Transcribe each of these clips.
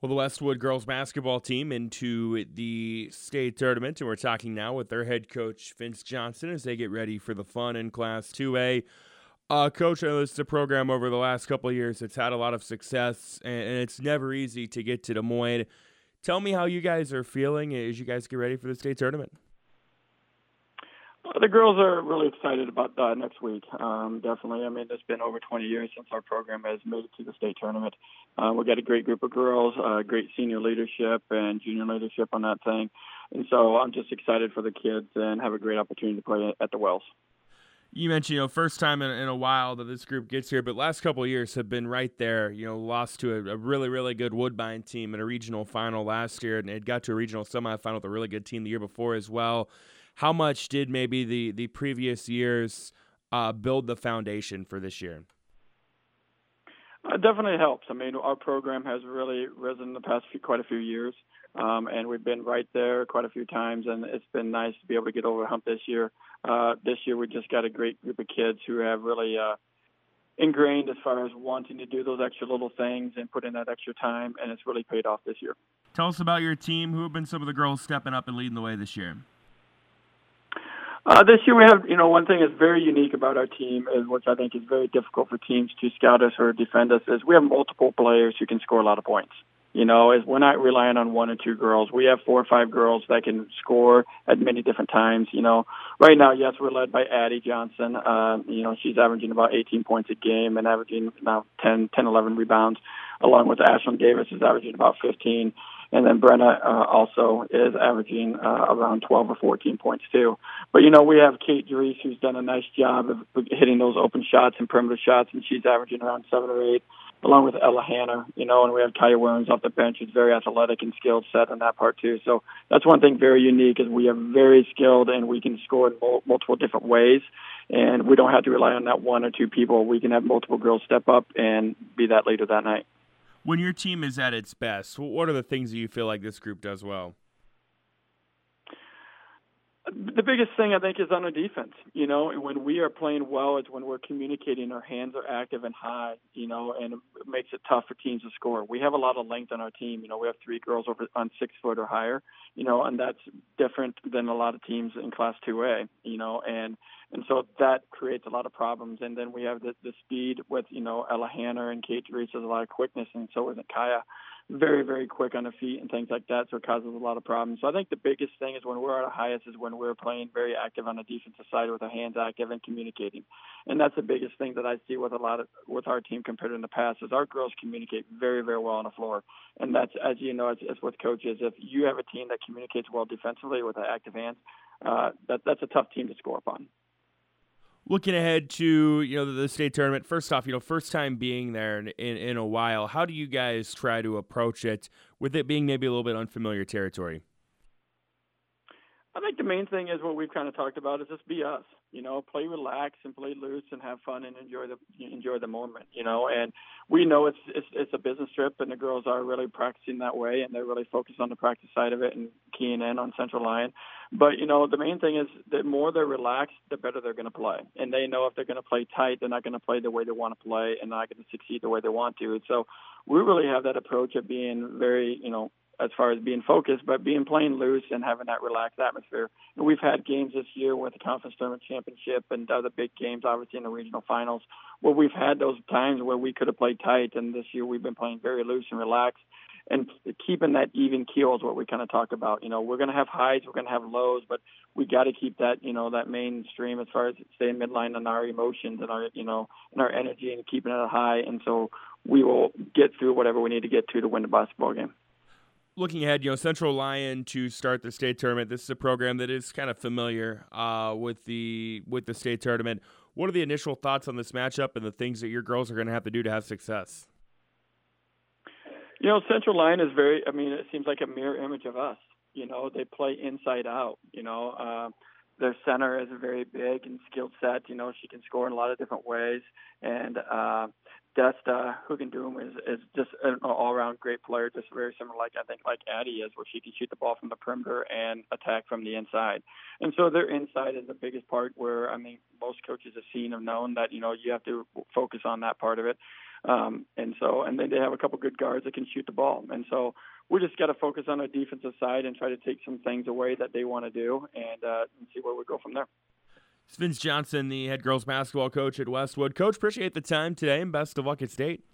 Well, the Westwood girls basketball team into the state tournament, and we're talking now with their head coach Vince Johnson as they get ready for the fun in Class 2A. Uh, coach, I know this is a program over the last couple years that's had a lot of success, and it's never easy to get to Des Moines. Tell me how you guys are feeling as you guys get ready for the state tournament. The girls are really excited about that next week. Um, definitely. I mean, it's been over 20 years since our program has made it to the state tournament. Uh, we've got a great group of girls, uh, great senior leadership and junior leadership on that thing. And so I'm just excited for the kids and have a great opportunity to play at the Wells. You mentioned, you know, first time in, in a while that this group gets here, but last couple years have been right there. You know, lost to a, a really, really good Woodbine team in a regional final last year, and it got to a regional semifinal with a really good team the year before as well how much did maybe the the previous years uh, build the foundation for this year? It uh, definitely helps. I mean, our program has really risen the past few, quite a few years, um, and we've been right there quite a few times, and it's been nice to be able to get over the hump this year. Uh, this year, we just got a great group of kids who have really uh, ingrained as far as wanting to do those extra little things and put in that extra time, and it's really paid off this year. Tell us about your team. Who have been some of the girls stepping up and leading the way this year? Uh, this year we have, you know, one thing that's very unique about our team is, which I think is very difficult for teams to scout us or defend us, is we have multiple players who can score a lot of points. You know, is we're not relying on one or two girls. We have four or five girls that can score at many different times. You know, right now, yes, we're led by Addie Johnson. Uh, you know, she's averaging about 18 points a game and averaging now 10, 10, 11 rebounds, along with Ashlyn Davis is averaging about 15. And then Brenna uh, also is averaging uh, around 12 or 14 points too. But you know we have Kate Dries who's done a nice job of hitting those open shots and perimeter shots, and she's averaging around seven or eight, along with Ella Hanna. You know, and we have Kaya Williams off the bench who's very athletic and skilled set on that part too. So that's one thing very unique is we are very skilled and we can score in multiple different ways. And we don't have to rely on that one or two people. We can have multiple girls step up and be that leader that night when your team is at its best, what are the things that you feel like this group does well? The biggest thing I think is on the defense. You know, when we are playing well, it's when we're communicating. Our hands are active and high. You know, and it makes it tough for teams to score. We have a lot of length on our team. You know, we have three girls over on six foot or higher. You know, and that's different than a lot of teams in Class 2A. You know, and and so that creates a lot of problems. And then we have the, the speed with you know Ella Hanner and Kate Dries has a lot of quickness, and so isn't Kaya. Very very quick on the feet and things like that, so it causes a lot of problems. So I think the biggest thing is when we're at our highest is when we're playing very active on the defensive side with our hands active and communicating, and that's the biggest thing that I see with a lot of with our team compared to in the past is our girls communicate very very well on the floor, and that's as you know as, as with coaches, if you have a team that communicates well defensively with active hands, uh, that that's a tough team to score upon looking ahead to you know the, state tournament first off you know first time being there in, in, in, a while how do you guys try to approach it with it being maybe a little bit unfamiliar territory i think the main thing is what we've kind of talked about is just be us you know, play relax and play loose and have fun and enjoy the enjoy the moment, you know. And we know it's it's it's a business trip, and the girls are really practicing that way, and they're really focused on the practice side of it and keying in on Central Lyon. But you know, the main thing is the more they're relaxed, the better they're going to play, and they know if they're going to play tight, they're not going to play the way they want to play, and not going to succeed the way they want to. And so we really have that approach of being very, you know, as far as being focused, but being playing loose and having that relaxed atmosphere. And we've had games this year with the conference tournament championship and other big games, obviously in the regional finals, where we've had those times where we could have played tight. And this year we've been playing very loose and relaxed. And keeping that even keel is what we kind of talk about. You know, we're going to have highs, we're going to have lows, but we got to keep that, you know, that mainstream as far as staying midline on our emotions and our, you know, and our energy and keeping it high. And so we will get through whatever we need to get to to win the basketball game looking ahead, you know, Central Lyon to start the state tournament. This is a program that is kind of familiar uh, with the with the state tournament. What are the initial thoughts on this matchup and the things that your girls are going to have to do to have success? You know, Central Lyon is very. I mean, it seems like a mirror image of us. You know, they play inside out. You know, uh, their center is a very big and skilled set. You know, she can score in a lot of different ways, and uh, Desta Hugendum is is just an all around great player, just very similar, like I think like Addie is, where she can shoot the ball from the perimeter and attack from the inside. And so their inside is the biggest part. Where I mean, most coaches have seen have known that you know you have to focus on that part of it. Um, and so, and then they have a couple good guards that can shoot the ball. And so, we just got to focus on our defensive side and try to take some things away that they want to do, and, uh, and see where we go from there. It's Vince Johnson, the head girls basketball coach at Westwood. Coach, appreciate the time today and best of luck at state.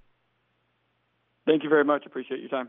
Thank you very much. Appreciate your time.